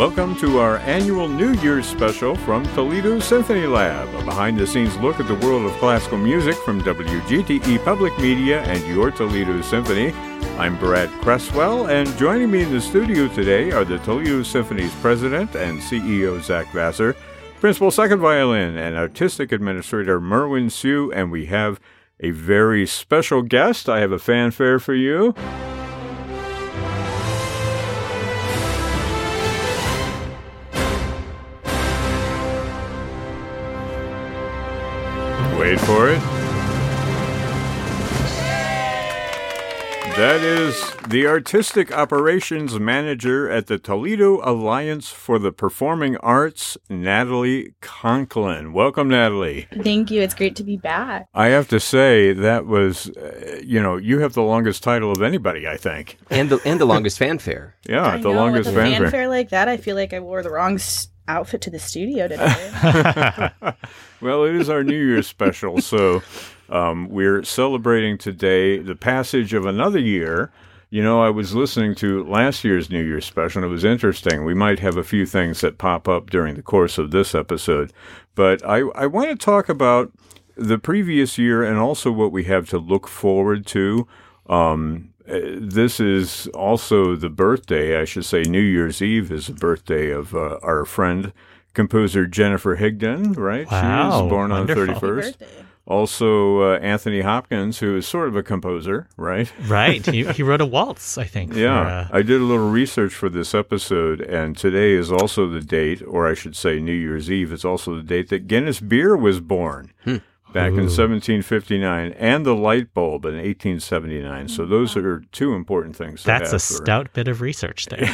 Welcome to our annual New Year's special from Toledo Symphony Lab, a behind the scenes look at the world of classical music from WGTE Public Media and your Toledo Symphony. I'm Brad Cresswell, and joining me in the studio today are the Toledo Symphony's president and CEO Zak Vassar, principal second violin and artistic administrator Merwin Siu, and we have a very special guest. I have a fanfare for you. Wait for it. That is the Artistic Operations Manager at the Toledo Alliance for the Performing Arts, Natalie Conklin. Welcome, Natalie. Thank you. It's great to be back. I have to say, that was, uh, you know, you have the longest title of anybody, I think. and the and the longest fanfare. Yeah, I the know, longest with a fanfare. fanfare like that. I feel like I wore the wrong s- outfit to the studio today. well, it is our New Year's special, so um, we're celebrating today the passage of another year. You know, I was listening to last year's New Year's special, and it was interesting. We might have a few things that pop up during the course of this episode, but I, I want to talk about the previous year and also what we have to look forward to. Um, this is also the birthday, I should say, New Year's Eve is the birthday of uh, our friend, composer Jennifer Higdon, right? she Wow, was born on the wonderful. 31st. Birthday. Also, uh, Anthony Hopkins, who is sort of a composer, right? right. He, he wrote a waltz, I think. for, Yeah, uh, I did a little research for this episode, and today is also the date, or I should say New Year's Eve, it's also the date that Guinness Beer was born back in 1759, and the light bulb in 1879. So those are two important things. that's a have for- stout bit of research there.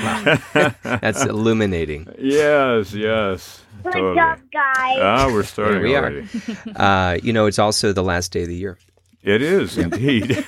That's illuminating. Yes, yes. Good totally. job, guys. Ah, we're starting we are. Uh, you know, it's also the last day of the year. It is indeed.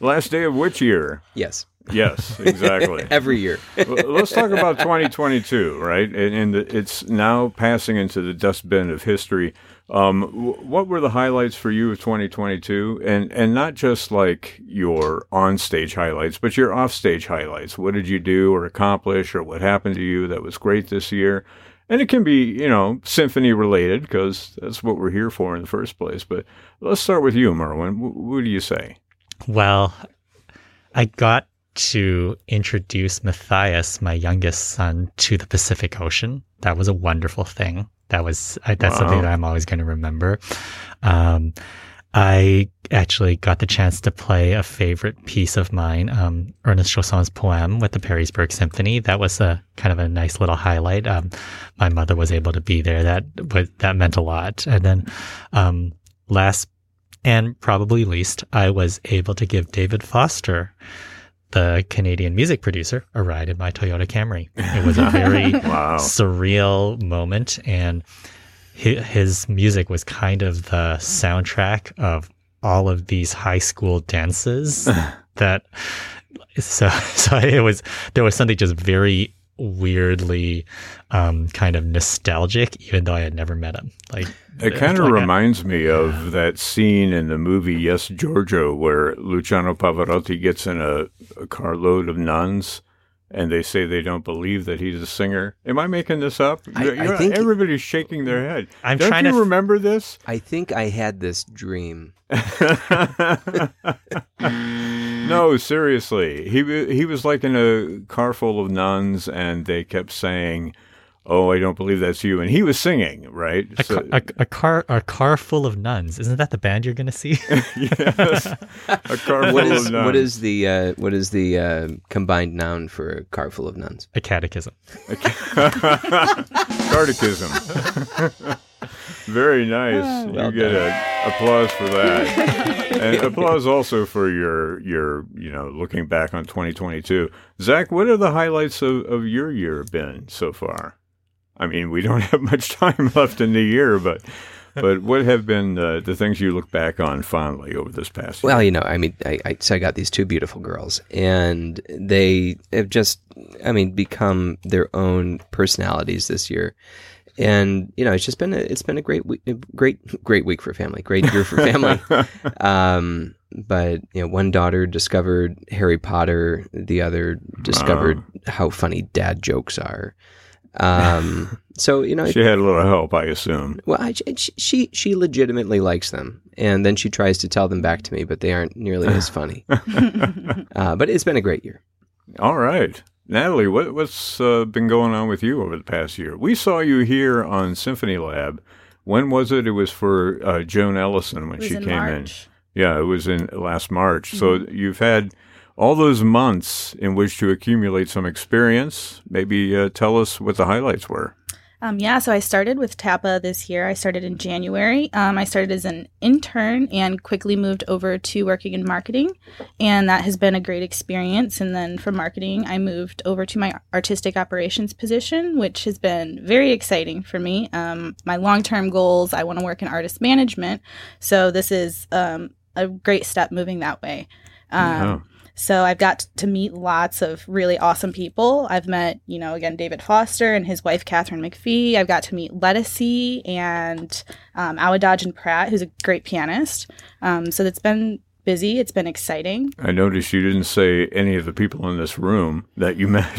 Last day of which year? Yes, Yes, exactly. every year. Let's talk about 2022, right? And, and the, it's now passing into the dustbin of history. Um, what were the highlights for you of 2022? And and not just like your on-stage highlights, but your off-stage highlights. What did you do or accomplish, or what happened to you that was great this year? And it can be, you know, symphony related because that's what we're here for in the first place. But let's start with you, Merwin. W- what do you say? well, I got to introduce Matthias, my youngest son, to the Pacific Ocean. That was a wonderful thing. That was I, that's Wow. something that I'm always going to remember. Um, I actually got the chance to play a favorite piece of mine, um, Ernest Chausson's poem with the Perrysburg Symphony. That was a kind of a nice little highlight. Um, my mother was able to be there. That was, that meant a lot. And then, um, last and probably least, I was able to give David Foster, the Canadian music producer, a ride in my Toyota Camry. It was a very Wow. surreal moment and his music was kind of the soundtrack of all of these high school dances that so so it was there was something just very weirdly um kind of nostalgic even though I had never met him like It kind of like a- reminds me of that scene in the movie Yes Giorgio where Luciano Pavarotti gets in a, a carload of nuns and they say they don't believe that he's a singer. Am I making this up? I- You're- I think- everybody's shaking their head. I'm don't trying you to f- remember this? I think I had this dream. No, seriously. He he was like in a car full of nuns and they kept saying, "Oh, I don't believe that's you." And he was singing, right? a, So- ca- a, a car a car full of nuns isn't that the band you're gonna see yes. A car full What is of nuns. what is the uh, what is the uh, combined noun for a car full of nuns? a catechism A Catechism. Very nice. Ah, well you get a, applause for that, and applause also for your your you know looking back on 2022. Zak, what are the highlights of, of your year been so far? I mean, we don't have much time left in the year, but but what have been uh, the things you look back on fondly over this past year? Well, you know, I mean, I, I so I got these two beautiful girls, and they have just, I mean, become their own personalities this year. And you know, it's just been a, it's been a great week, great great week for family, great year for family. um, but you know, one daughter discovered Harry Potter, the other discovered how funny dad jokes are. Um, so you know, She had a little help, I assume. well, I, she she she legitimately likes them, and then she tries to tell them back to me, but they aren't nearly as funny. uh, but it's been a great year. All right. Natalie, what, what's uh, been going on with you over the past year? We saw you here on Symphony Lab. When was it? It was for uh, Joan Ellison when It was she in came March. in. Yeah, it was in last March. So you've had all those months in which to accumulate some experience. Maybe uh, tell us what the highlights were. Um, yeah, so I started with TAPA this year. I started in January. Um, I started as an intern and quickly moved over to working in marketing. And that has been a great experience. And then from marketing, I moved over to my artistic operations position, which has been very exciting for me. Um, my long term goals I want to work in artist management. So this is um, a great step moving that way. Um. So I've got to meet lots of really awesome people. I've met, you know, again, David Foster and his wife, Katharine McPhee. I've got to meet Lettucey and um, Awadagin Pratt, who's a great pianist. Um, so it's been busy. It's been exciting. I noticed you didn't say any of the people in this room that you met.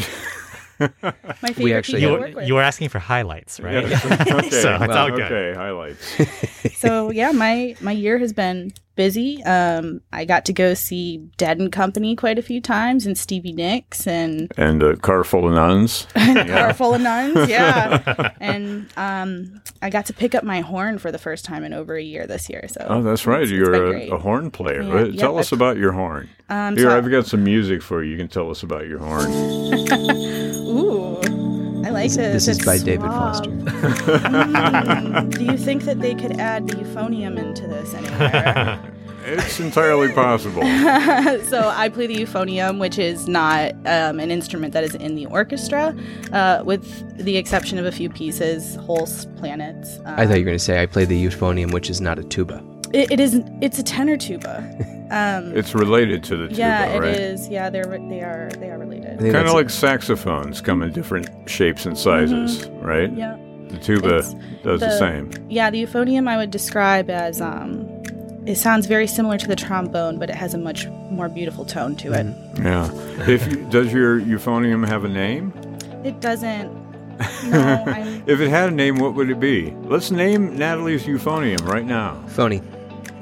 My favorite We actually- You were, work with. you were asking for highlights, right? Yeah. okay. So it's all good. Okay, highlights. so yeah, my my year has been busy. Um, I got to go see Dead and Company quite a few times, and Stevie Nicks, and And a car full of nuns. car full of nuns. Yeah, and um, I got to pick up my horn for the first time in over a year this year. So Oh, that's right. it's- it's You're been a, a horn player. Yeah, Uh, yeah, tell us about your horn. Um, Here, so- I've got some music for you. You can tell us about your horn. Ooh, I like this. This is It's by David suave. Foster. Mm, do you think that they could add the euphonium into this anywhere? It's entirely possible. so I play the euphonium, which is not um, an instrument that is in the orchestra, uh, with the exception of a few pieces, Holst, planets. Um, I thought you were going to say I play the euphonium, which is not a tuba. It, it is. It's a tenor tuba. Um, It's related to the tuba, yeah, it right? is. Yeah, they're they are they are related. Kind of like saxophones come in different shapes and sizes, right? Mm-hmm. Yeah, The tuba It's does the, the- same. yeah. The euphonium I would describe as um, it sounds very similar to the trombone, but it has a much more beautiful tone to it. Yeah. If you, does your euphonium have a name? It doesn't. No, If it had a name, what would it be? Let's name Natalie's euphonium right now. phony.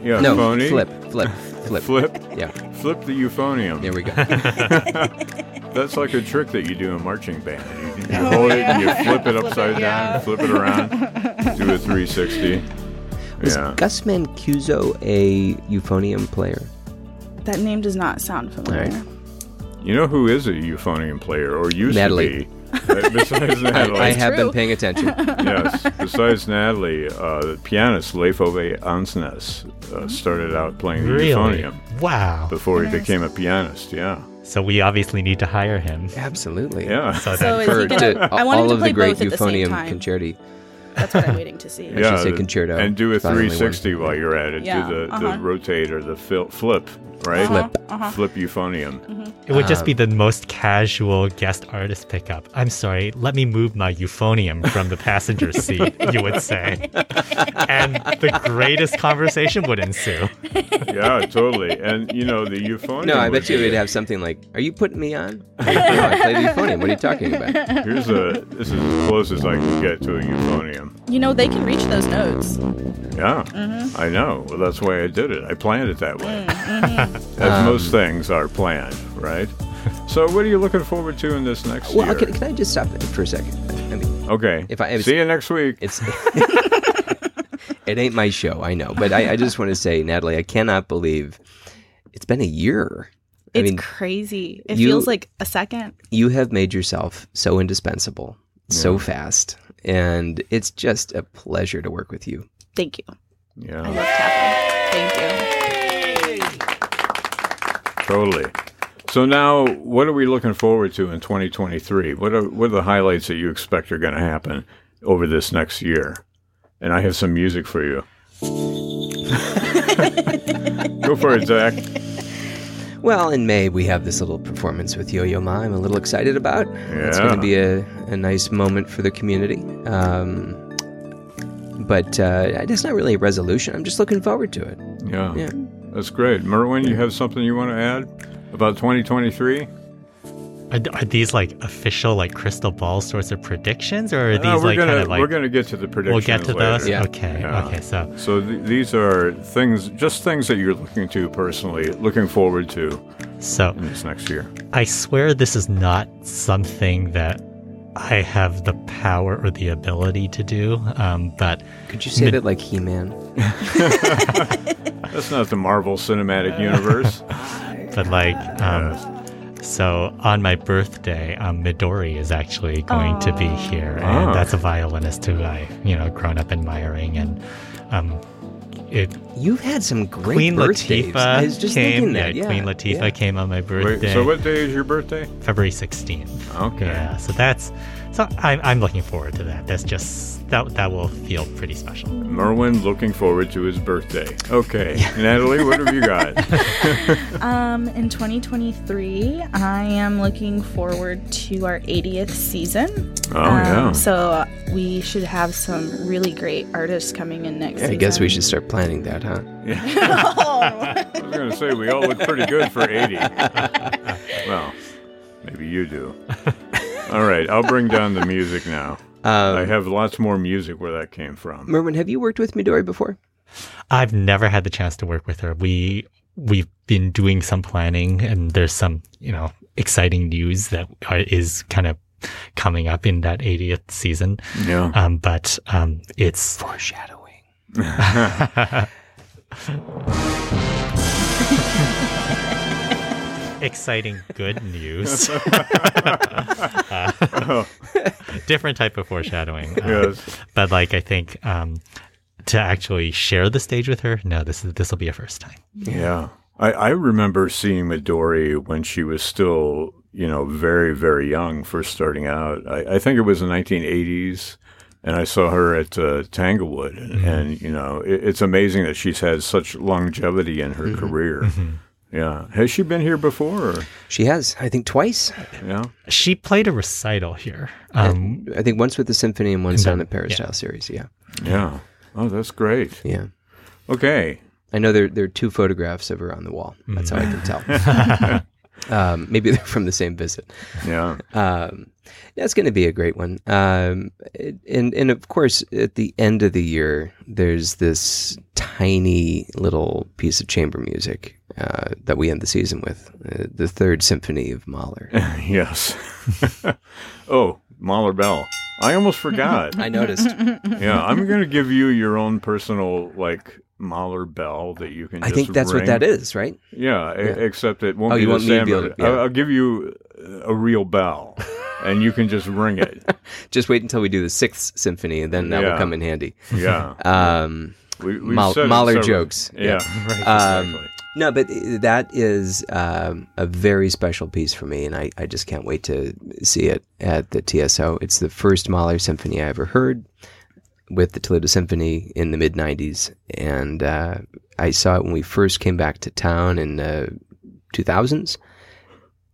Yeah, no, phony. flip, flip, flip. Flip. Yeah, Flip the euphonium. there we go. That's like a trick that you do in marching band. You, you oh, hold it and you flip it Flip it, upside yeah. down, flip it around, do a 360. Was Yeah. Gus Mancuso a euphonium player? That name does not sound familiar. All You know who is a euphonium player or used Natalie. to be? Besides I, Natalie. I have true. been paying attention. yes. Besides Natalie, uh, the pianist Leif Ove Andsnes uh, started out playing the Really? euphonium Wow. before he became a pianist. Yeah. So we obviously need to hire him. Absolutely. Yeah. So So that is For he gonna, to, I want all to of play the great both at the same euphonium time. concerti. That's what I'm waiting to see. I should say concerto. And do a if I 360 while you're at it. Yeah, Do the, uh-huh. the rotate or the fil- flip, right? Uh-huh, Flip. uh-huh. Flip euphonium. it would just Um, be the most casual guest artist pickup. I'm sorry, let me move my euphonium from the passenger seat, you would say. And the greatest conversation would ensue. yeah, totally. And you know the euphonium. No, I would bet you be- would have something like, "Are you putting me on?" no, I play the euphonium. What are you talking about? Here's a. This is as close as I can get to a euphonium. You know, they can reach those notes. Yeah, Mm-hmm. I know. Well, that's why I did it. I planned it that way. Mm-hmm. As Um, most things are planned, right? So, what are you looking forward to in this next Well, year? okay, can I just stop it for a second? I mean, Okay. If I- if- See you next week. it's it ain't my show, I know, but I, I just want to say, Natalie, I cannot believe it's been a year. I It's mean, crazy. It you- feels like a second. you have made yourself so indispensable so fast, and it's just a pleasure to work with you. Thank you. I Yeah, love tapping. Thank you. totally. So now, what are we looking forward to in 2023? What are what are the highlights that you expect are going to happen over this next year? And I have some music for you. Go for it, Zak. Well, in May we have this little performance with Yo Yo Ma. I'm a little excited about. Yeah. It's going to be a, a nice moment for the community. Um, but uh, it's not really a resolution. I'm just looking forward to it. Yeah, Yeah. that's great. Merwin, you have something you want to add about 2023? Are, are these like official, like crystal ball sorts of predictions, or are Uh, these we're like gonna kind of like we're gonna get to the predictions. we'll get to later. those? Yeah. Okay, Yeah. okay. So So th- these are things, just things that you're looking to personally, looking forward to so in this next year. I swear this is not something that I have the power or the ability to do. Um, but Could you say Mid- that like He Man? That's not the Marvel Cinematic Universe. but like um, so on my birthday, um, Midori is actually going to be here, and Oh. that's a violinist who I you know grown up admiring, and um, it You've had some great Queen birthdays. Latifah I was just came. that. yeah, Yeah, Queen Latifah yeah. came on my Wait, birthday, so what day is your birthday? February sixteenth. Okay. Yeah, so that's so I'm I'm looking forward to that. That's just that that will feel pretty special. Merwin looking forward to his birthday. Okay. Natalie, what have you got? Um, in 2023, I am looking forward to our 80th season. Oh, Um, yeah. So we should have some really great artists coming in next. Yeah, I guess we should start planning that, huh? Yeah. I was going to say, we all look pretty good for 80. well, maybe you do. All right, I'll bring down the music now. Um, I have lots more music where that came from. Merwin, have you worked with Midori before? I've never had the chance to work with her. We we've been doing some planning, and there's some you know exciting news that is kind of coming up in that 80th season. Yeah. Um, but um, it's Foreshadowing. exciting good news. Uh, different type of foreshadowing. Um, Yes. But like I think um, to actually share the stage with her, no, this is this will be a first time. Yeah. I, I remember seeing Midori when she was still, you know, very, very young, first starting out. I, I think it was the 1980s, and I saw her at uh, Tanglewood. And, and you know, it, it's amazing that she's had such longevity in her career. Yeah. Has she been here before? Or? She has, I think, twice. Yeah. She played a recital here. Um, I think once with the symphony and once on the Paris yeah. Style series. Yeah, Yeah. Oh, that's great. yeah. Okay. I know there there are two photographs of her on the wall. That's how I can tell. um, maybe they're from the same visit. Yeah. Um, that's going to be a great one. Um, and and of course, at the end of the year, there's this tiny little piece of chamber music uh, that we end the season with, uh, the Third Symphony of Mahler. yes. oh, Mahler Bell. I almost forgot. I noticed. yeah, I'm going to give you your own personal like Mahler bell that you can. I think that's what that is, right? Yeah, Yeah. except it won't Oh, be you the want me to same. be able to- yeah. I'll, I'll give you a real bell, and you can just ring it. Just wait until we do the Sixth Symphony, and then that Yeah. will come in handy. Yeah, Um, we, we've Mal- said Mahler several- jokes. Yeah, Yeah. right. Um, exactly. No, but that is um, a very special piece for me, and I, I just can't wait to see it at the TSO. It's the first Mahler symphony I ever heard with the Toledo Symphony in the mid 90s. And uh, I saw it when we first came back to town in the 2000s.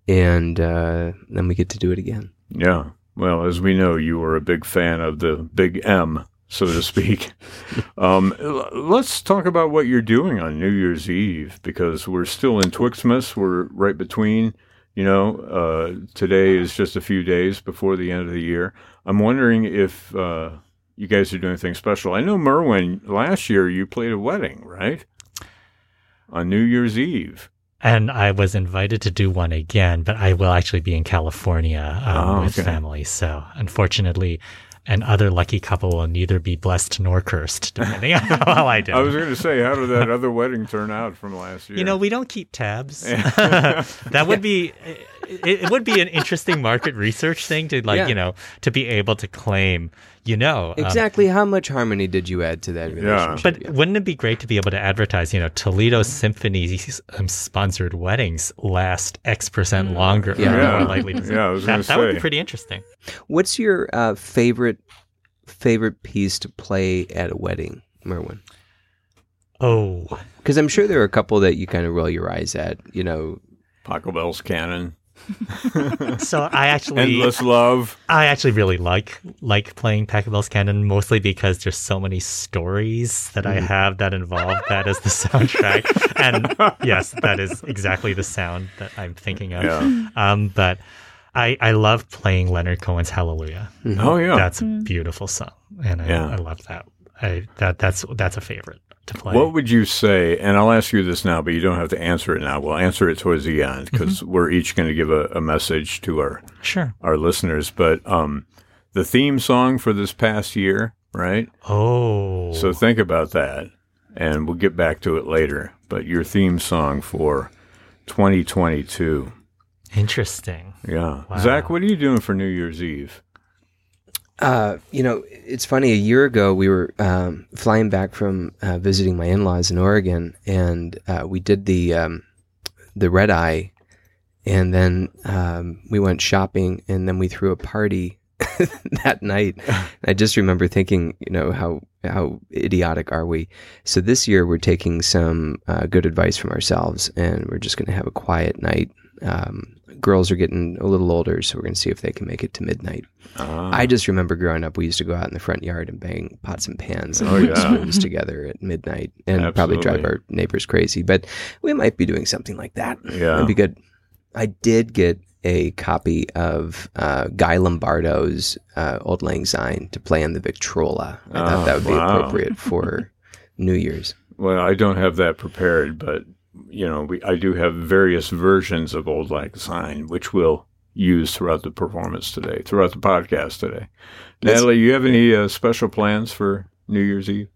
And uh, then we get to do it again. Yeah. Well, as we know, you are a big fan of the big M, so to speak. um, l- let's talk about what you're doing on New Year's Eve because we're still in Twixmas. We're right between, you know, uh, today is just a few days before the end of the year. I'm wondering if uh, you guys are doing anything special. I know, Merwin, last year you played a wedding, right? On New Year's Eve. and I was invited to do one again, but I will actually be in California um, Oh, with family. So unfortunately, an other lucky couple will neither be blessed nor cursed, depending on how I do. I was going to say, how did that other wedding turn out from last year? You know, we don't keep tabs. that would be it, it would be an interesting market research thing to like, Yeah. you know, to be able to claim, you know, um, Exactly how much harmony did you add to that relationship? but wouldn't it be great to be able to advertise, you know, Toledo Symphony um, sponsored weddings last X percent longer Yeah. or Yeah. more likely to Yeah, I was that, gonna that would be pretty interesting. What's your uh, favorite favorite piece to play at a wedding, Merwin? Oh, Because I'm sure there are a couple that you kind of roll your eyes at. You know, Paco Bell's Canon. so I actually Endless Love. I actually really like like playing Pachelbel's Canon mostly because there's so many stories that I have that involve that as the soundtrack. and yes, that is exactly the sound that I'm thinking of. Yeah. Um, but I, I love playing Leonard Cohen's Hallelujah. Oh yeah. That's a beautiful song, and I, Yeah. I love that. I that that's that's a favorite to play. What would you say? And I'll ask you this now, but you don't have to answer it now. We'll answer it towards the end because we're each going to give a, a message to our sure. our listeners. But um, the theme song for this past year, right? Oh, So think about that, and we'll get back to it later. But your theme song for 2022, interesting. yeah. Wow. Zach, what are you doing for New Year's Eve? Uh, you know, it's funny. A year ago, we were um, flying back from uh, visiting my in-laws in Oregon, and uh, we did the um, the red eye, and then um, we went shopping, and then we threw a party that night. I just remember thinking, you know, how how idiotic are we? So this year, we're taking some uh, good advice from ourselves, and we're just going to have a quiet night. Um, girls are getting a little older, so we're going to see if they can make it to midnight. Ah, I just remember growing up, we used to go out in the front yard and bang pots and pans and Oh, yeah. spoons together at midnight and probably drive our neighbors crazy. But we might be doing something like that. Yeah. That'd be good. I did get a copy of uh, Guy Lombardo's uh, Auld Lang Syne to play on the Victrola. I Oh, thought that would be appropriate for New Year's. well, I don't have that prepared, but you know, we I do have various versions of Auld Lang Syne, which we'll use throughout the performance today, throughout the podcast today. Natalie, you have any uh, special plans for New Year's Eve?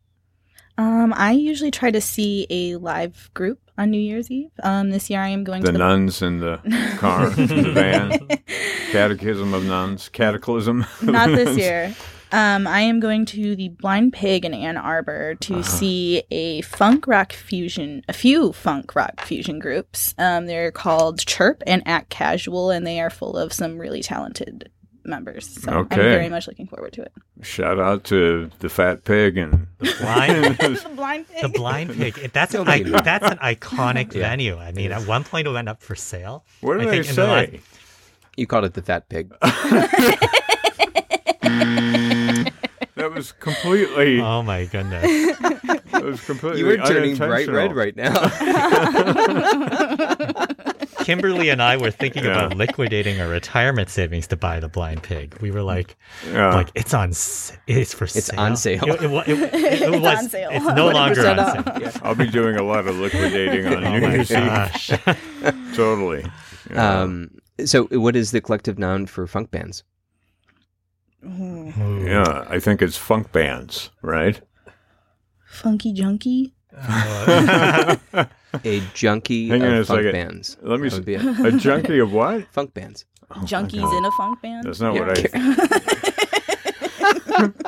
Um, I usually try to see a live group on New Year's Eve. Um, this year I am going The to the nuns in the car, in the van, catechism of nuns, cataclysm. of Not this nuns. year. Um, I am going to the Blind Pig in Ann Arbor to Uh-huh. see a funk rock fusion, a few funk rock fusion groups. Um, they're called Chirp and Act Casual, and they are full of some really talented members. So Okay. I'm very much looking forward to it. Shout out to the fat pig and Blind, the Blind Pig. the blind pig. That's an, I, that's an iconic Yeah. venue. I mean, at one point it went up for sale. what did I I, think in the last- say? You called it the Fat Pig. That was completely. Oh my goodness. that was completely. You were turning bright red right now. Kimberly and I were thinking Yeah. about liquidating our retirement savings to buy the blind pig. We were like, Yeah. like it's on, it's for It's sale. on sale. It, it, it, it, it It's was, on sale. It's no longer on sale. Yeah. I'll be doing a lot of liquidating on Oh New Year's Eve. Totally. Yeah. Um, so, what is the collective noun for funk bands? Ooh. Ooh. yeah, I think it's funk bands, right? Funky Junkie. Oh. A junkie Hang on a of funk second. bands. Let me That s- would be it. A junkie of what? funk bands. Junkies in a funk band. That's not Yeah. what I.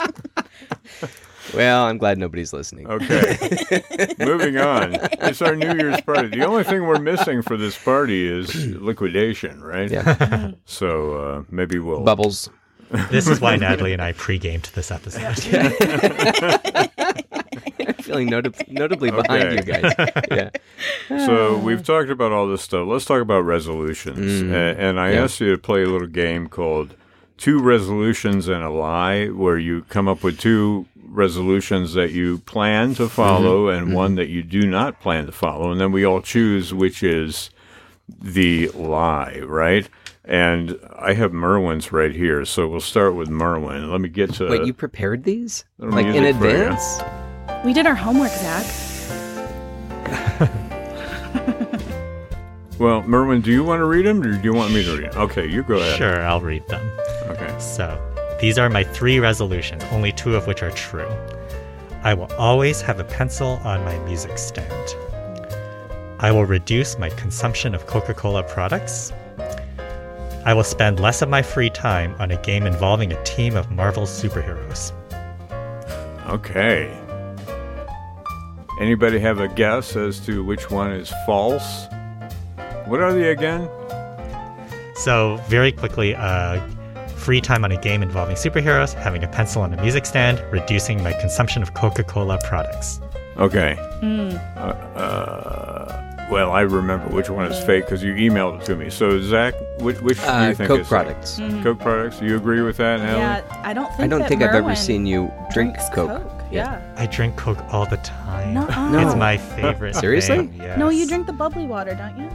Well, I'm glad nobody's listening. Okay. Moving on. It's our New Year's party. The only thing we're missing for this party is liquidation, right? Yeah. So uh, maybe we'll. Bubbles. This is why Natalie and I pre-gamed this episode. I'm feeling notab- notably behind Okay. you guys. Yeah. So we've talked about all this stuff. Let's talk about resolutions. Mm. A- and I Yeah. asked you to play a little game called Two Resolutions and a Lie, where you come up with two resolutions that you plan to follow Mm-hmm. and one that you do not plan to follow. And then we all choose which is the lie, right? And I have Merwin's right here. So we'll start with Merwin. Let me get to. Wait, you prepared these? Like in music for you. advance? We did our homework, Zak. Well, Merwin, do you want to read them or do you want me to read them? Okay, you go ahead. Sure, I'll read them. Okay. So, these are my three resolutions, only two of which are true. I will always have a pencil on my music stand. I will reduce my consumption of Coca Cola products. I will spend less of my free time on a game involving a team of Marvel superheroes. Okay. Anybody have a guess as to which one is false? What are they again? So, very quickly, uh, free time on a game involving superheroes, having a pencil on a music stand, reducing my consumption of Coca Cola products. Okay. Mm. Uh, uh, well, I remember which one is fake because you emailed it to me. So, Zak, which, which do Uh, you think is Coke is products. fake? Coke products? Do you agree with that, Natalie? Yeah, I don't think. I don't that think I've ever seen you drink drinks Coke. Yeah. I drink Coke all the time. No. It's my favorite. Seriously? thing, No, you drink the bubbly water, don't you?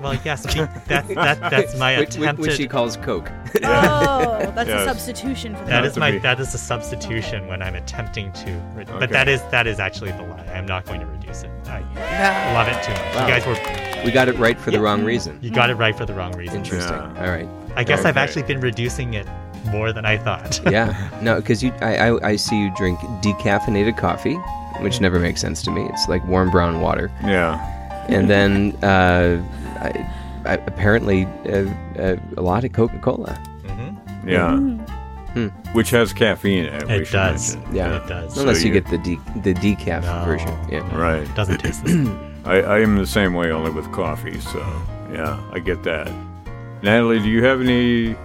Well, yes, be- that, that, that's my which, which, attempted. which he calls Coke. Oh, that's Yes. a substitution for that That is my that is a substitution when I'm attempting to. Re- Okay. But that is that is actually the lie. I'm not going to reduce it. I love it too much. Wow. You guys were We got it right for the wrong reason. you got it right for the wrong reason. Interesting. Yeah. All right. I guess I've actually been reducing it more than I thought. Yeah. No, because you, I, I, I see you drink decaffeinated coffee, which never makes sense to me. It's like warm brown water, Yeah. and then uh, I, I, apparently uh, uh, a lot of Coca Cola. hmm Yeah. Hmm. Which has caffeine in it. It does. mention. Yeah. It does. So Unless you, you- get the de- the decaf No. version. Yeah. Right. It doesn't taste the same. I, I am the same way, only with coffee. So, yeah, I get that. Natalie, do you have any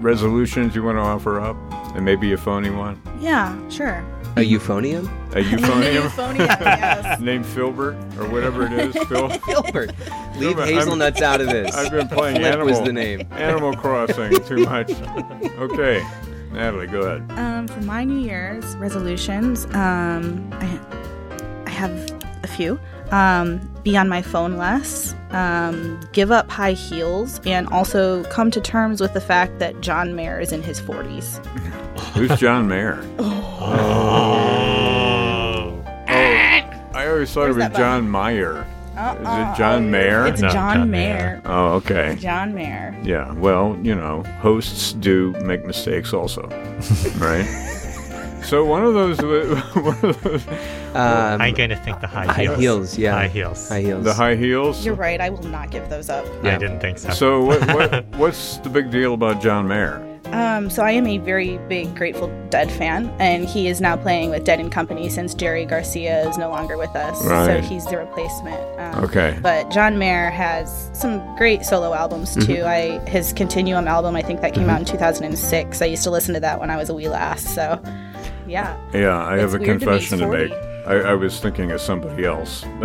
resolutions you want to offer up? And maybe a phony one? Yeah, sure. A euphonium? A euphonium? a Euphonium, yes. Named Filbert or whatever it is. Phil. Filbert. Leave Filbert, I'm- hazelnuts out of this. I've been playing Flip Animal. was the name. Animal Crossing too much. Okay, Natalie, go ahead. Um, for my New Year's resolutions, um, I, I have a few. Um, be on my phone less, um, give up high heels, and also come to terms with the fact that John Mayer is in his 40s. Who's John Mayer? Oh. I always thought Where's it was that button? John Mayer. Is it John Mayer? It's No, John, John Mayer. Mayer. Oh, okay. John Mayer. Yeah, well, you know, hosts do make mistakes also, right? so one of those, one of those, Um, I'm going to think the high high heels. heels, yeah. High heels. high heels. the high heels. You're right. I will not give those up. Yeah. I didn't think so. So what, what, what's the big deal about John Mayer? Um, so I am a very big Grateful Dead fan, and he is now playing with Dead and Company since Jerry Garcia is no longer with us. Right. So he's the replacement. Um, Okay. But John Mayer has some great solo albums Mm-hmm. too. I his Continuum album, I think that came out in 2006. I used to listen to that when I was a wee lass. So, yeah. Yeah, I have a weird to confession to, make. I, I was thinking of somebody else.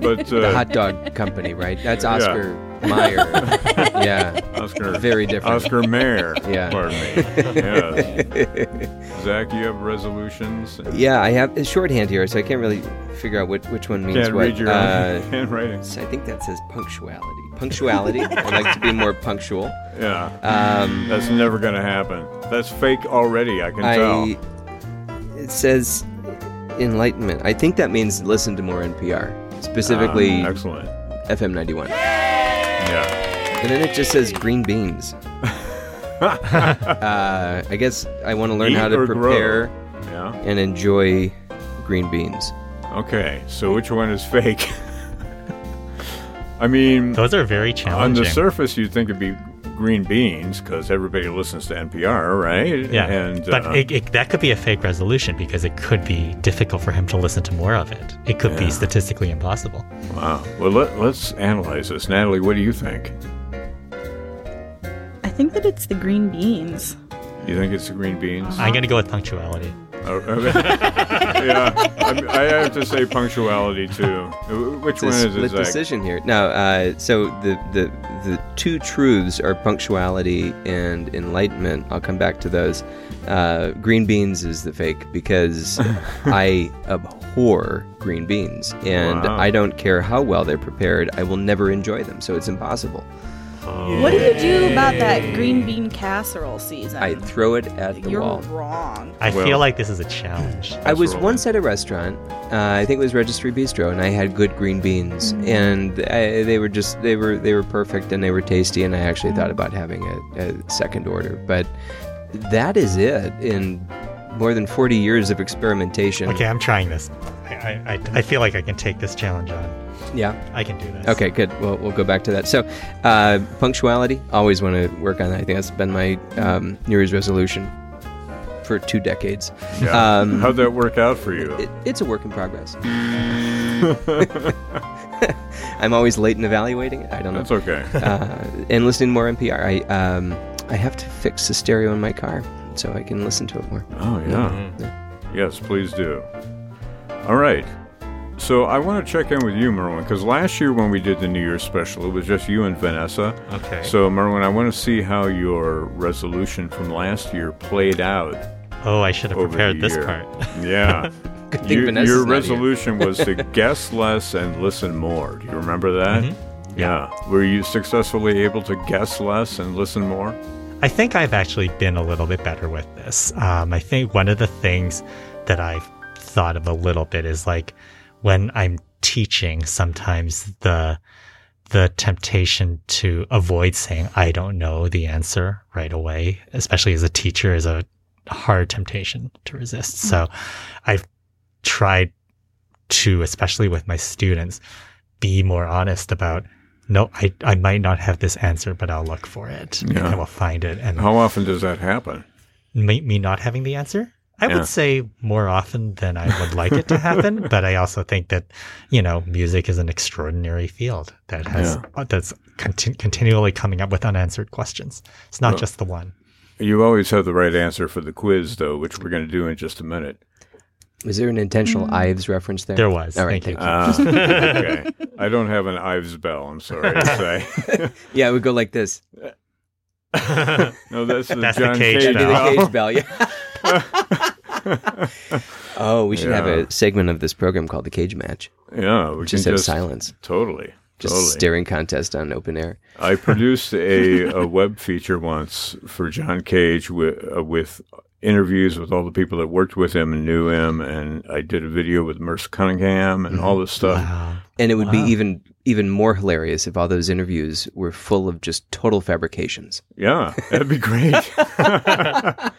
but the uh, hot dog company, right? That's Yeah. Oscar Mayer. yeah. Oscar, Very different. Oscar Mayer. Yeah. Pardon me. Yeah. Zak, you have resolutions? Yeah, I have a shorthand here, so I can't really figure out which, which one means Can't what. read your uh, handwriting. so I think that says punctuality. Punctuality. I like to be more punctual. Yeah. Um, That's never going to happen. That's fake already, I can tell. It says enlightenment. I think that means listen to more NPR, specifically Ah, excellent. FM 91. Yeah. And then it just says green beans. uh, I guess I want to learn how to or grow. prepare Yeah. and enjoy green beans. Okay. So which one is fake? I mean, Those are very challenging. on the surface, you'd think it'd be green beans because everybody listens to NPR, right? Yeah, And but uh, it, it, that could be a fake resolution because it could be difficult for him to listen to more of it. It could Yeah. be statistically impossible. wow. Well, let, let's analyze this. Natalie, what do you think? I think that it's the green beans. You think it's the green beans? I'm going to go with punctuality. Yeah, I'm, I have to say punctuality too. Which It's one is it, split decision here. No, uh, so the, the the two truths are punctuality and enlightenment. I'll come back to those. Uh, green beans is the fake because I abhor green beans, and Wow. I don't care how well they're prepared. I will never enjoy them, so it's impossible. What do you do about that green bean casserole season? I throw it at the You're wall. wrong. I Well- feel like this is a challenge. I was Casserole. once at a restaurant. Uh, I think it was Registry Bistro, and I had good green beans, and I, they were just they were they were perfect and they were tasty. And I actually thought about having a, a second order, but that is it. In more than forty years of experimentation. Okay, I'm trying this. I, I, I, I feel like I can take this challenge on. Yeah. I can do this. Okay. Good. Well, we'll go back to that. So, uh, punctuality. Always want to work on that. I think that's been my um, New Year's resolution for two decades. Yeah. Um, How'd that work out for you? It, it's a work in progress. I'm always late in evaluating it. I don't know. That's okay. uh, and listening to more NPR. I um, I have to fix the stereo in my car so I can listen to it more. Oh yeah. Mhm. Yes, please do. All right. So I want to check in with you, Merwin, because last year when we did the New Year's special, it was just you and Vanessa. Okay. So Merwin, I want to see how your resolution from last year played out. oh, I should have prepared this year. part. Yeah. Good thing You- Vanessa's your not here. resolution was to guess less and listen more. Do you remember that? Mm-hmm. Yeah. Were you successfully able to guess less and listen more? I think I've actually been a little bit better with this. Um, I think one of the things that I've thought of a little bit is like when I'm teaching, sometimes the the temptation to avoid saying I don't know the answer right away, especially as a teacher, is a hard temptation to resist. Mm. So I've tried to, especially with my students, be more honest about no, I, I might not have this answer, but I'll look for it. and Yeah. I will find it. And How often does that happen? me, me not having the answer? I Yeah. would say more often than I would like it to happen, but I also think that, you know, music is an extraordinary field that has that's conti- continually coming up with unanswered questions. It's not just the one. You always have the right answer for the quiz, though, which we're going to do in just a minute. Was there an intentional Ives reference there? There was. All right, Thank you. Ah, okay. I don't have an Ives bell. I'm sorry to say. Yeah, it would go like this. No, that's the That's the John cage Cage bell. the cage bell. Yeah. oh, we should have a segment of this program called the Cage Match. Yeah, we Just have just silence. totally, Just totally. staring contest on open air. I produced a, a web feature once for John Cage with, uh, with interviews with all the people that worked with him and knew him, and I did a video with Merce Cunningham and all this stuff. Wow. And it would be even even more hilarious if all those interviews were full of just total fabrications. Yeah, that'd be great.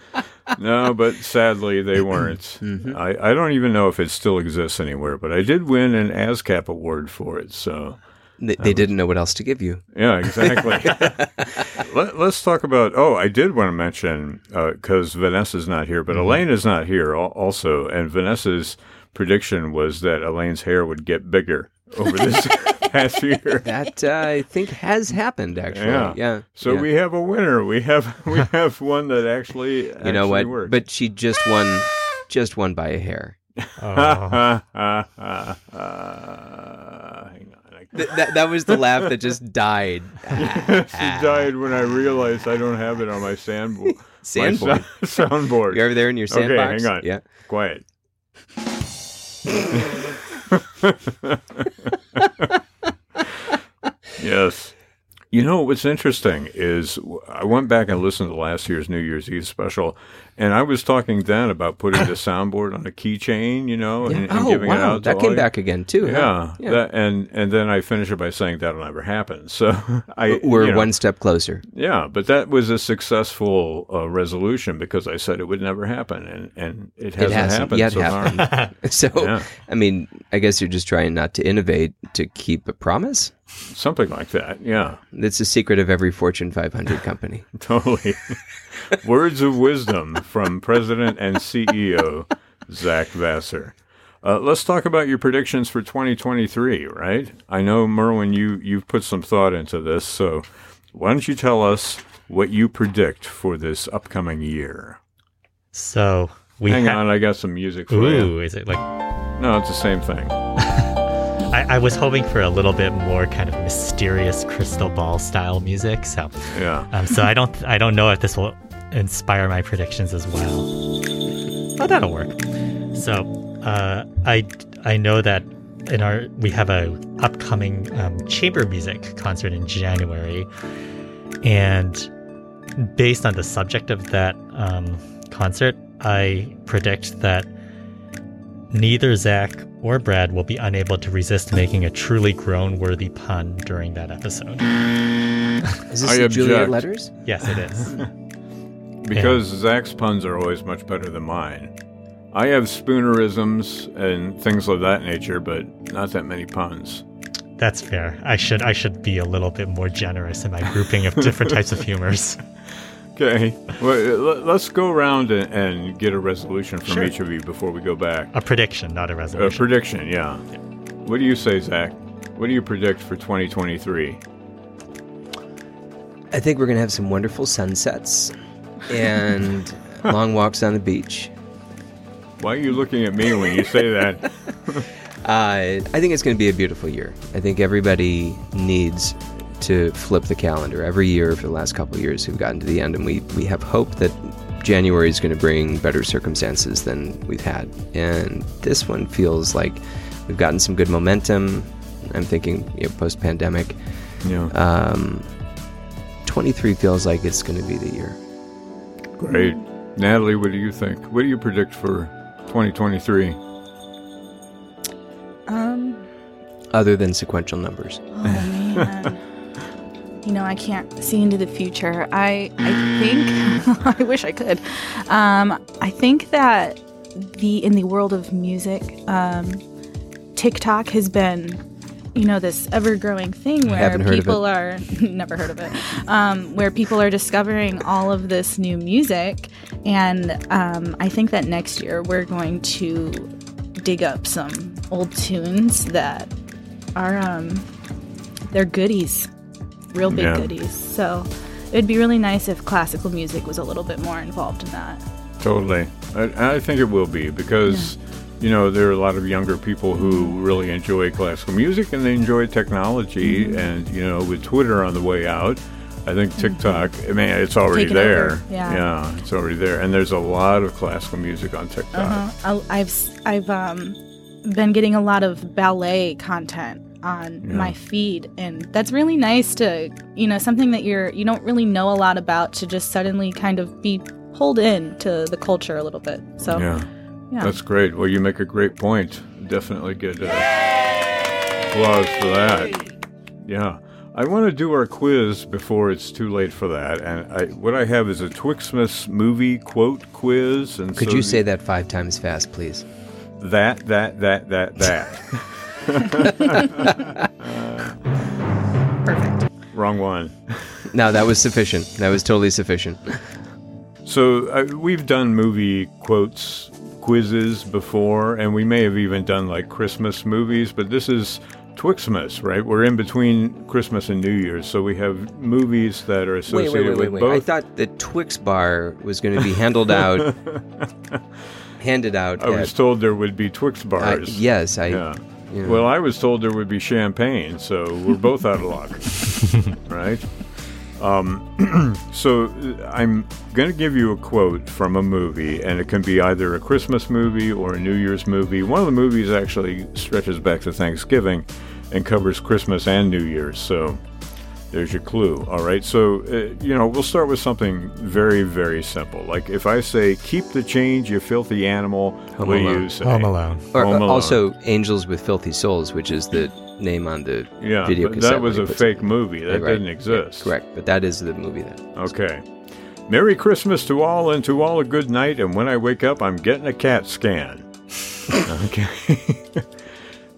no, but sadly they mm-hmm. weren't. Mm-hmm. I, I don't even know if it still exists anywhere, but I did win an ASCAP award for it. So They, they didn't know what else to give you. yeah, exactly. Let, us talk about. Oh, I did want to mention uh, because Vanessa's not here, but mm-hmm. Elaine is not here also, and Vanessa's prediction was that Elaine's hair would get bigger over this past year. That uh, I think has happened actually. Yeah. Yeah. So yeah. we have a winner. We have we have one that actually you know what? Worked. But she just won, just won by a hair. Oh. hang on. Th- that that was the laugh that just died. she died when I realized I don't have it on my sandboard. Sandboard. soundboard. You're over there in your sandbox. Okay, hang on. Yeah. Quiet. yes. You know what's interesting is I went back and listened to last year's New Year's Eve special, and I was talking then about putting the soundboard on a keychain, you know, and, and oh giving it wow, out. to that came you- back again too. huh? Yeah, Yeah. That, and and then I finished it by saying that'll never happen. So I We're you know, one step closer. yeah, but that was a successful uh, resolution because I said it would never happen, and, and it hasn't, hasn't happened yet so far. happened. So, Yeah. I mean, I guess you're just trying not to innovate to keep a promise. Something like that. Yeah, That's the secret of every Fortune 500 company. totally. Words of wisdom from President and CEO Zak Vassar. Uh, let's talk about your predictions for 2023. Right? I know Merwin, you you've put some thought into this, so why don't you tell us what you predict for this upcoming year? So we Hang ha- on, I got some music for you. Ooh, is it like No, it's the same thing. I, I was hoping for a little bit more kind of mysterious crystal ball style music. So, Yeah. um, so I don't, I don't know if this will inspire my predictions as well. But that'll work. So, uh, I, I know that in our we have a upcoming um, chamber music concert in January, and based on the subject of that um, concert, I predict that neither Zak or Brad will be unable to resist making a truly groan-worthy pun during that episode. Is this I the Juliet letters? Yes, it is. Because Zak's puns are always much better than mine. I have spoonerisms and things of that nature, but not that many puns. That's fair. I should I should be a little bit more generous in my grouping of different types of humors. Okay. Well, let- let's go around and, and get a resolution from Sure. each of you before we go back. A prediction, not a resolution. A resolution. prediction, yeah. What do you say, Zak? What do you predict for 2023? I think we're going to have some wonderful sunsets and long walks on the beach. Why are you looking at me when you say that? Uh, I think it's going to be a beautiful year. I think everybody needs to flip the calendar. Every year for the last couple of years, we've gotten to the end, and we, we have hope that January is going to bring better circumstances than we've had, and this one feels like we've gotten some good momentum. I'm thinking you know, post pandemic. Yeah. Um, 23 feels like it's going to be the year. Great. Natalie, what do you think? What do you predict for 2023? Um, Other than sequential numbers, oh man. you know, I can't see into the future. I I think I wish I could. Um, I think that the in the world of music, um, TikTok has been you know this ever growing thing where Haven't heard of people are never heard of it um, where people are discovering all of this new music and um, i think that next year we're going to dig up some old tunes that are um, they're goodies real big Yeah. goodies so it'd be really nice if classical music was a little bit more involved in that Totally. I, I think it will be because, you know, there are a lot of younger people who really enjoy classical music and they enjoy technology. Mm-hmm. And, you know, with Twitter on the way out, I think TikTok, I mean, it's already Taken there. over, yeah. it's already there. And there's a lot of classical music on TikTok. Uh-huh. I- I've I've um, been getting a lot of ballet content on Yeah. my feed, and that's really nice to you know something that you're you don't really know a lot about to just suddenly kind of be pulled in to the culture a little bit. So Yeah. yeah. That's great. Well, you make a great point. Definitely get uh, applause for that. Yeah. I want to do our quiz before it's too late for that. And I, what I have is a Twixmas movie quote quiz. And could so you say that five times fast, please? that, that, that, that, that? perfect. Wrong one. No, that was sufficient. That was totally sufficient. So uh, we've done movie quotes quizzes before, and we may have even done like Christmas movies, but this is Twixmas, right? We're in between Christmas and New Year's, so we have movies that are associated wait, wait, wait, with wait. both. I thought the Twix bar was going to be handled out, handed out. I was told there would be Twix uh, bars. yes, I. Yeah. You know. Well, I was told there would be champagne, so we're both out of luck, right? Um, so uh, I'm going to give you a quote from a movie, and it can be either a Christmas movie or a New Year's movie. One of the movies actually stretches back to Thanksgiving and covers Christmas and New Year's. So there's your clue. All right. So, uh, you know, we'll start with something very, very simple. Like if I say, keep the change, you filthy animal, Home what do Alone. you say? Home Alone. or, Home uh, Alone. also, Angels with Filthy Souls, which is the name on the Yeah, video but cassette. that was a fake it- movie. That Right, didn't yeah, exist. correct, but that is the movie then. Okay. Merry Christmas to all and to all a good night. And when I wake up, I'm getting a CAT scan. okay.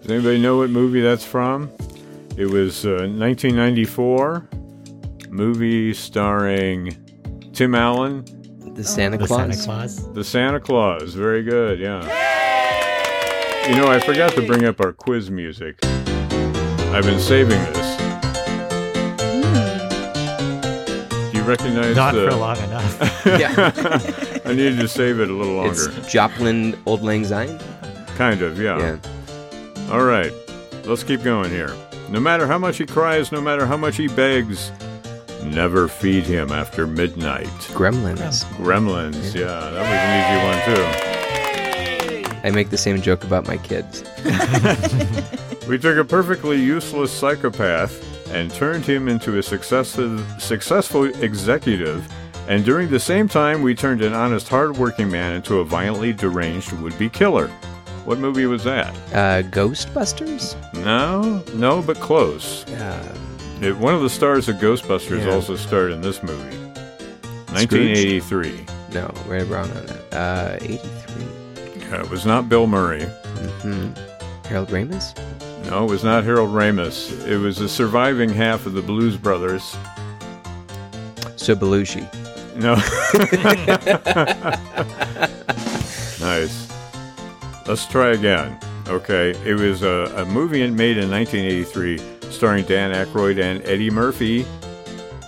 Does anybody know what movie that's from? It was uh, 1994. Movie starring Tim Allen, The Santa The Claus. Santa Claus. the Santa Claus. Very good, yeah. You know, I forgot to bring up our quiz music. I've been saving this. Do you recognize Not the? for long enough. yeah, I needed to save it a little longer. it's Joplin Auld Lang Syne. Kind of, yeah. Yeah. All right, let's keep going here. No matter how much he cries, no matter how much he begs, never feed him after midnight. Gremlins. Gremlins, yeah, that was an easy one too. I make the same joke about my kids. We took a perfectly useless psychopath and turned him into a successive, successful executive, and during the same time, we turned an honest, hardworking man into a violently deranged would-be killer. What movie was that? Uh, Ghostbusters. No, no, but close. Uh, It, one of the stars of Ghostbusters Yeah. also starred in this movie. 1983. no, we're wrong on that. Uh, 83. Yeah, it was not Bill Murray. hmm Harold Ramis. No, it was not Harold Ramis. It was the surviving half of the Blues Brothers. So Belushi. No. nice. Let's try again. Okay, it was a, a movie made in 1983 starring Dan Aykroyd and Eddie Murphy.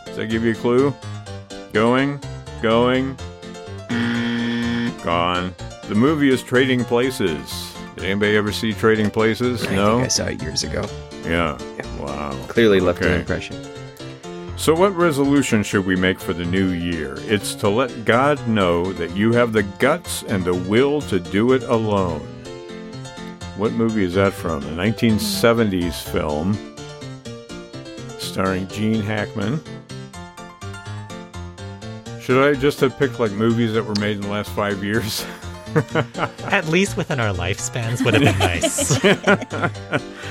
Does that give you a clue? Going, going, gone. The movie is Trading Places. Did anybody ever see Trading Places? I no? think I saw it years ago. Yeah. Wow. Clearly left an impression. So, what resolution should we make for the new year? It's to let God know that you have the guts and the will to do it alone. What movie is that from? A 1970s film starring Gene Hackman. Should I just have picked like movies that were made in the last five years? At least within our lifespans would have been nice.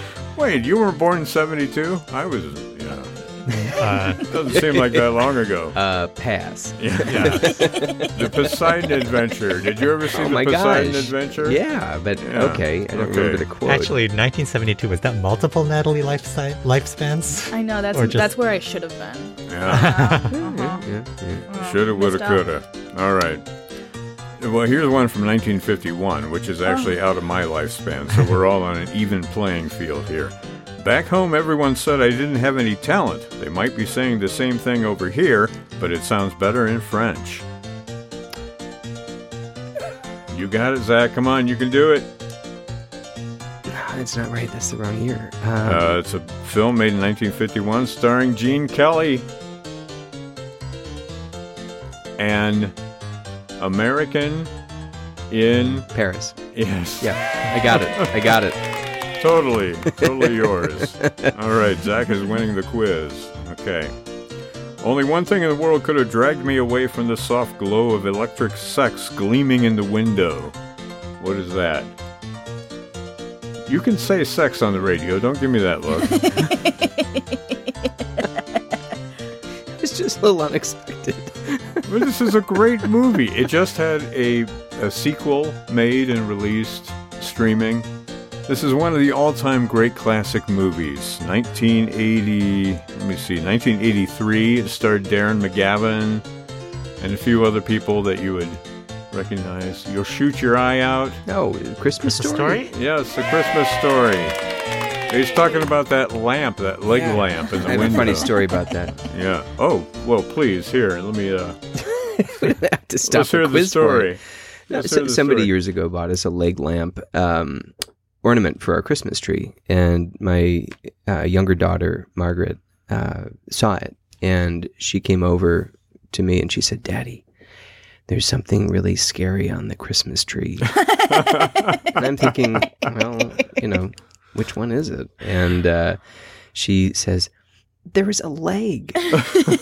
Wait, you were born in 72? I was, yeah. Uh, Doesn't seem like that long ago. Uh, pass. Yeah. yeah. The Poseidon Adventure. Did you ever see oh the Poseidon gosh. Adventure? Yeah, but Yeah, okay. I don't okay. remember the quote. Actually, 1972 was that multiple Natalie lifesi- lifespans? I know that's just- that's where I should have been. Yeah. Uh-huh. yeah, yeah. Shoulda, woulda, coulda. All right. Well, here's one from 1951, which is actually out of my lifespan, so we're all on an even playing field here. Back home, everyone said I didn't have any talent. They might be saying the same thing over here, but it sounds better in French. You got it, Zak. Come on, you can do it. That's not right. That's the wrong year. Um, Uh, it's a film made in 1951 starring Gene Kelly. and American in. Paris. Yes. Yeah, I got it. I got it. Totally. Totally yours. All right. Zak is winning the quiz. Okay. Only one thing in the world could have dragged me away from the soft glow of electric sex gleaming in the window. What is that? You can say sex on the radio. Don't give me that look. It's just a little unexpected. Well, this is a great movie. It just had a, a sequel made and released streaming. This is one of the all-time great classic movies. 1980, let me see, 1983. It starred Darren McGavin and a few other people that you would recognize. You'll shoot your eye out. No, Christmas The story. story? Yes, the Christmas story. He's talking about that lamp, that leg Yeah. lamp in the I have window. a funny story about that. Yeah. Oh, well, please, here, let me. Uh, have to stop let's hear the the quiz story. No, so- somebody story. years ago bought us a leg lamp um, ornament for our Christmas tree, and my uh, younger daughter Margaret uh, saw it, and she came over to me and she said, "Daddy, there's something really scary on the Christmas tree." and I'm thinking, well, you know, which one is it? And uh, she says, "There is a leg,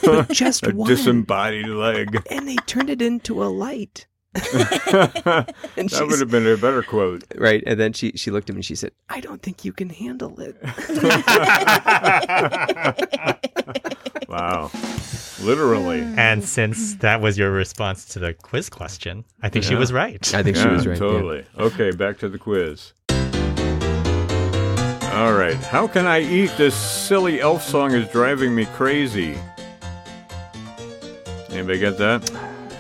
but just a one." disembodied leg. and they turned it into a light. that would have been a better quote. Right. And then she, she looked at me and she said, I don't think you can handle it. Wow. Literally. And since that was your response to the quiz question, I think she was right. I think she was right. yeah. Totally. Okay, back to the quiz. All right. How can I eat? This silly elf song is driving me crazy. Anybody get that?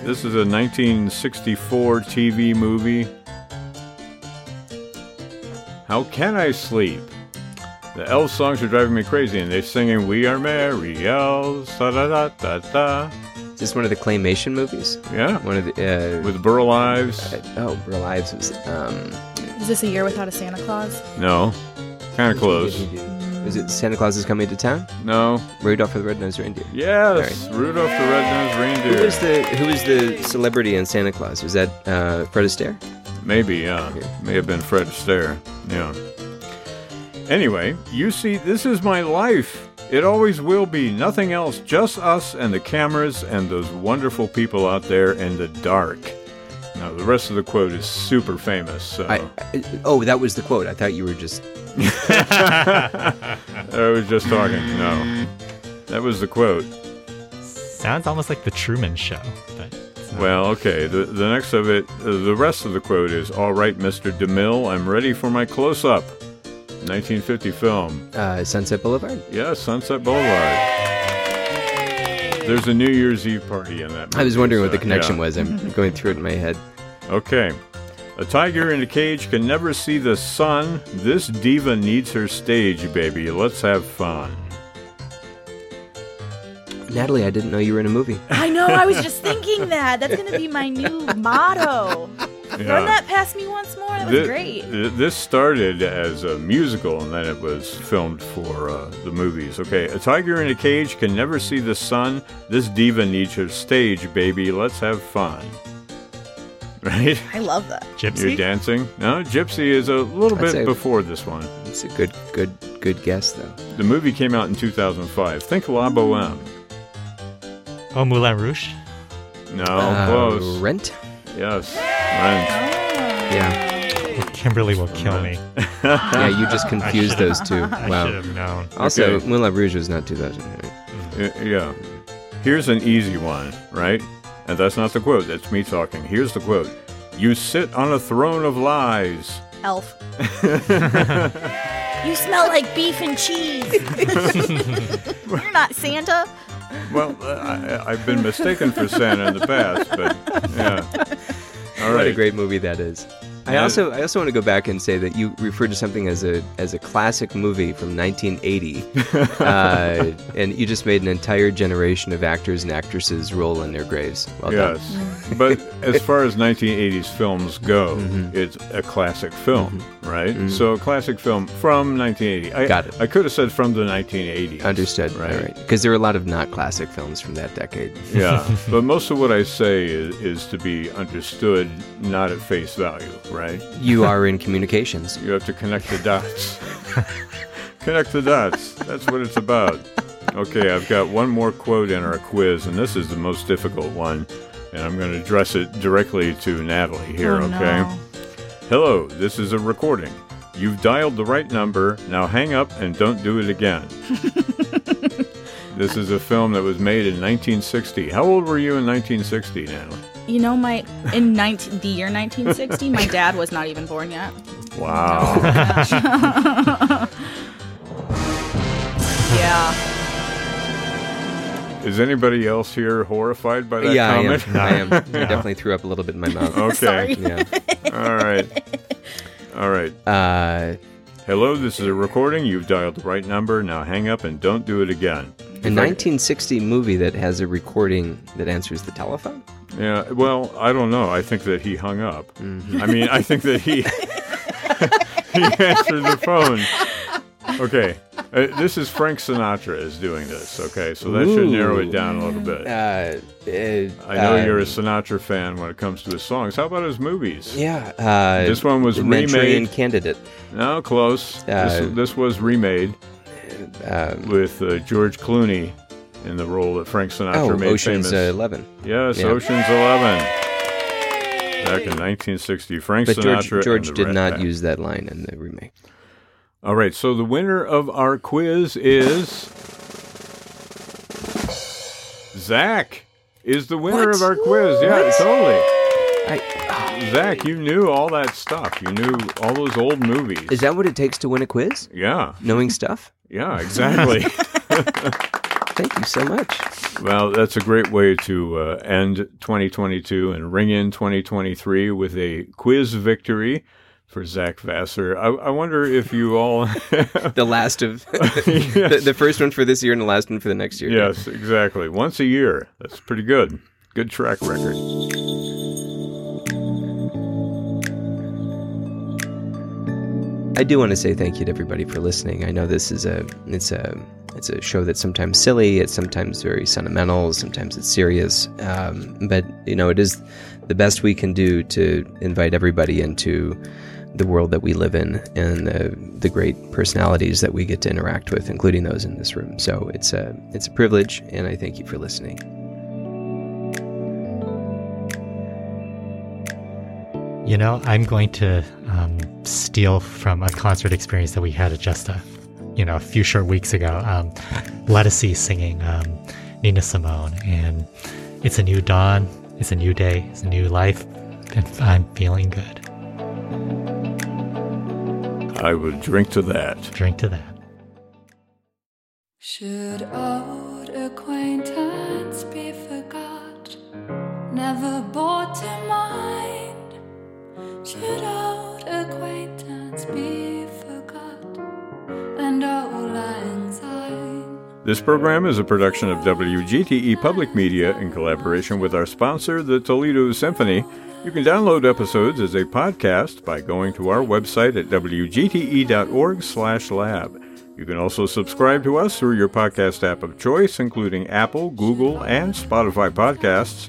This is a 1964 TV movie. How can I sleep? The elf songs are driving me crazy, and they're singing "We Are Merry Elves." Da da da da da. Is this one of the claymation movies? Yeah, One of the. Uh, with Burl Ives. oh, Burl Ives was. Um, Is this a year without a Santa Claus? No, kind of close. Was it Santa Claus is Coming to Town? No. Rudolph the Red-Nosed Reindeer. Yes, Rudolph the Red-Nosed Reindeer. Who is the Who was the celebrity in Santa Claus? Was that uh, Fred Astaire? Maybe, yeah. May have been Fred Astaire. Yeah. Anyway, you see, this is my life. It always will be. Nothing else. Just us and the cameras and those wonderful people out there in the dark. Now, the rest of the quote is super famous. So I, I, oh, that was the quote. I thought you were just. I was just talking. No, that was the quote. Sounds almost like the Truman Show. But. Well, okay. The the next of it, uh, the rest of the quote is, "All right, Mr. DeMille, I'm ready for my close-up." 1950 film. Uh, Sunset Boulevard. Yeah, Sunset Boulevard. There's a New Year's Eve party in that. I was movie, wondering what the connection yeah. was. I'm going through it in my head. Okay. A tiger in a cage can never see the sun. This diva needs her stage, baby. Let's have fun. Natalie, I didn't know you were in a movie. I know. I was just thinking that. That's going to be my new motto. Yeah. Run that past me once more. That was Thi- great. This started as a musical and then it was filmed for uh, the movies. Okay, a tiger in a cage can never see the sun. This diva needs her stage, baby. Let's have fun. Right? I love that. You're dancing? No, Gypsy is a little I'd bit say- before this one. It's a good, good, good guess, though. The movie came out in 2005. Think La Boheme. oh, Moulin Rouge. No, Uh, close. Rent. Yes. Rent. Yeah, Kimberly will kill me. yeah. You just confused those two. I should Wow. have known. Also, Okay. Moulin Rouge was not 2000. right? Uh, yeah. Here's an easy one, right? And that's not the quote, that's me talking. Here's the quote You sit on a throne of lies. Elf. you smell like beef and cheese. You're not Santa. Well, uh, I, I've been mistaken for Santa in the past, but yeah. All What a great movie that is. I also I also want to go back and say that you referred to something as a as a classic movie from 1980, uh, and you just made an entire generation of actors and actresses roll in their graves. Well done. Yes. but as far as 1980s films go, Mm-hmm. it's a classic film, right? So a classic film from 1980. I, Got it. I could have said from the 1980s. Understood. Right. All right. Because there are a lot of not classic films from that decade. Yeah, but most of what I say is, is to be understood, not at face value, right? You are in communications. You have to connect the dots. connect the dots. That's what it's about. Okay, I've got one more quote in our quiz, and this is the most difficult one, and I'm going to address it directly to Natalie here, Oh, okay? no. Hello, this is a recording. You've dialed the right number. Now hang up and don't do it again. this is a film that was made in 1960. How old were you in 1960, Natalie? You know, my in 19, the year 1960, my dad was not even born yet. Wow. Yeah. Is anybody else here horrified by that yeah, comment? I am. I am. I definitely threw up a little bit in my mouth. Okay. Yeah. All right. All right. Uh, Hello, this is a recording. You've dialed the right number. Now hang up and don't do it again. A 1960 movie that has a recording that answers the telephone. Yeah, well, I don't know. I think that he hung up. Mm-hmm. I mean, I think that he he answered the phone. Okay, uh, this is Frank Sinatra is doing this. Okay, so that should narrow it down a little bit. Uh, uh, I know uh, you're a Sinatra fan when it comes to his songs. How about his movies? Yeah. Uh, This one was remade. Candidate. No, close. Uh, this, this was remade Um, with uh, George Clooney in the role that Frank Sinatra oh, made Ocean's famous. uh, Eleven. Yes, Yeah. Ocean's Eleven. Back in 1960, Frank But Sinatra. George, George and the did Rat not Pack. use that line in the remake. All right, so the winner of our quiz is Zak. Is the winner What? of our quiz? Yeah, totally. I, Zak, you knew all that stuff. You knew all those old movies. is that what it takes to win a quiz? yeah, Knowing stuff? yeah, exactly. Thank you so much. well, that's a great way to uh, end 2022 and ring in 2023 with a quiz victory for Zak Vassar. I, I wonder if you all. The last of the, the first one for this year and the last one for the next year. yes, exactly. Once a year. That's pretty good. Good track record. I do want to say thank you to everybody for listening. I know this is a it's a it's a show that's sometimes silly, it's sometimes very sentimental, sometimes it's serious. Um, but you know, it is the best we can do to invite everybody into the world that we live in and the the great personalities that we get to interact with, including those in this room. So it's a it's a privilege, and I thank you for listening. You know, I'm going to um, steal from a concert experience that we had at just a, you know, a few short weeks ago. Um, Lettucey singing um, Nina Simone, and it's a new dawn, it's a new day, it's a new life, and I'm feeling good. I would drink to that. Drink to that. Should old acquaintance be forgot, never This program is a production of WGTE Public Media in collaboration with our sponsor, the Toledo Symphony. You can download episodes as a podcast by going to our website at wgte.org/lab. You can also subscribe to us through your podcast app of choice, including Apple, Google, and Spotify podcasts.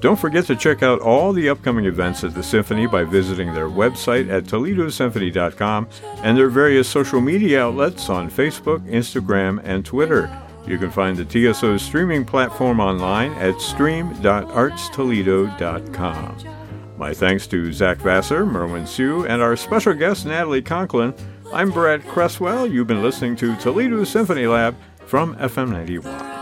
Don't forget to check out all the upcoming events at the Symphony by visiting their website at ToledoSymphony.com and their various social media outlets on Facebook, Instagram, and Twitter. You can find the TSO streaming platform online at stream.artstoledo.com. My thanks to Zak Vassar, Merwin Siu, and our special guest, Natalie Conklin. I'm Brad Cresswell. You've been listening to Toledo Symphony Lab from FM 91.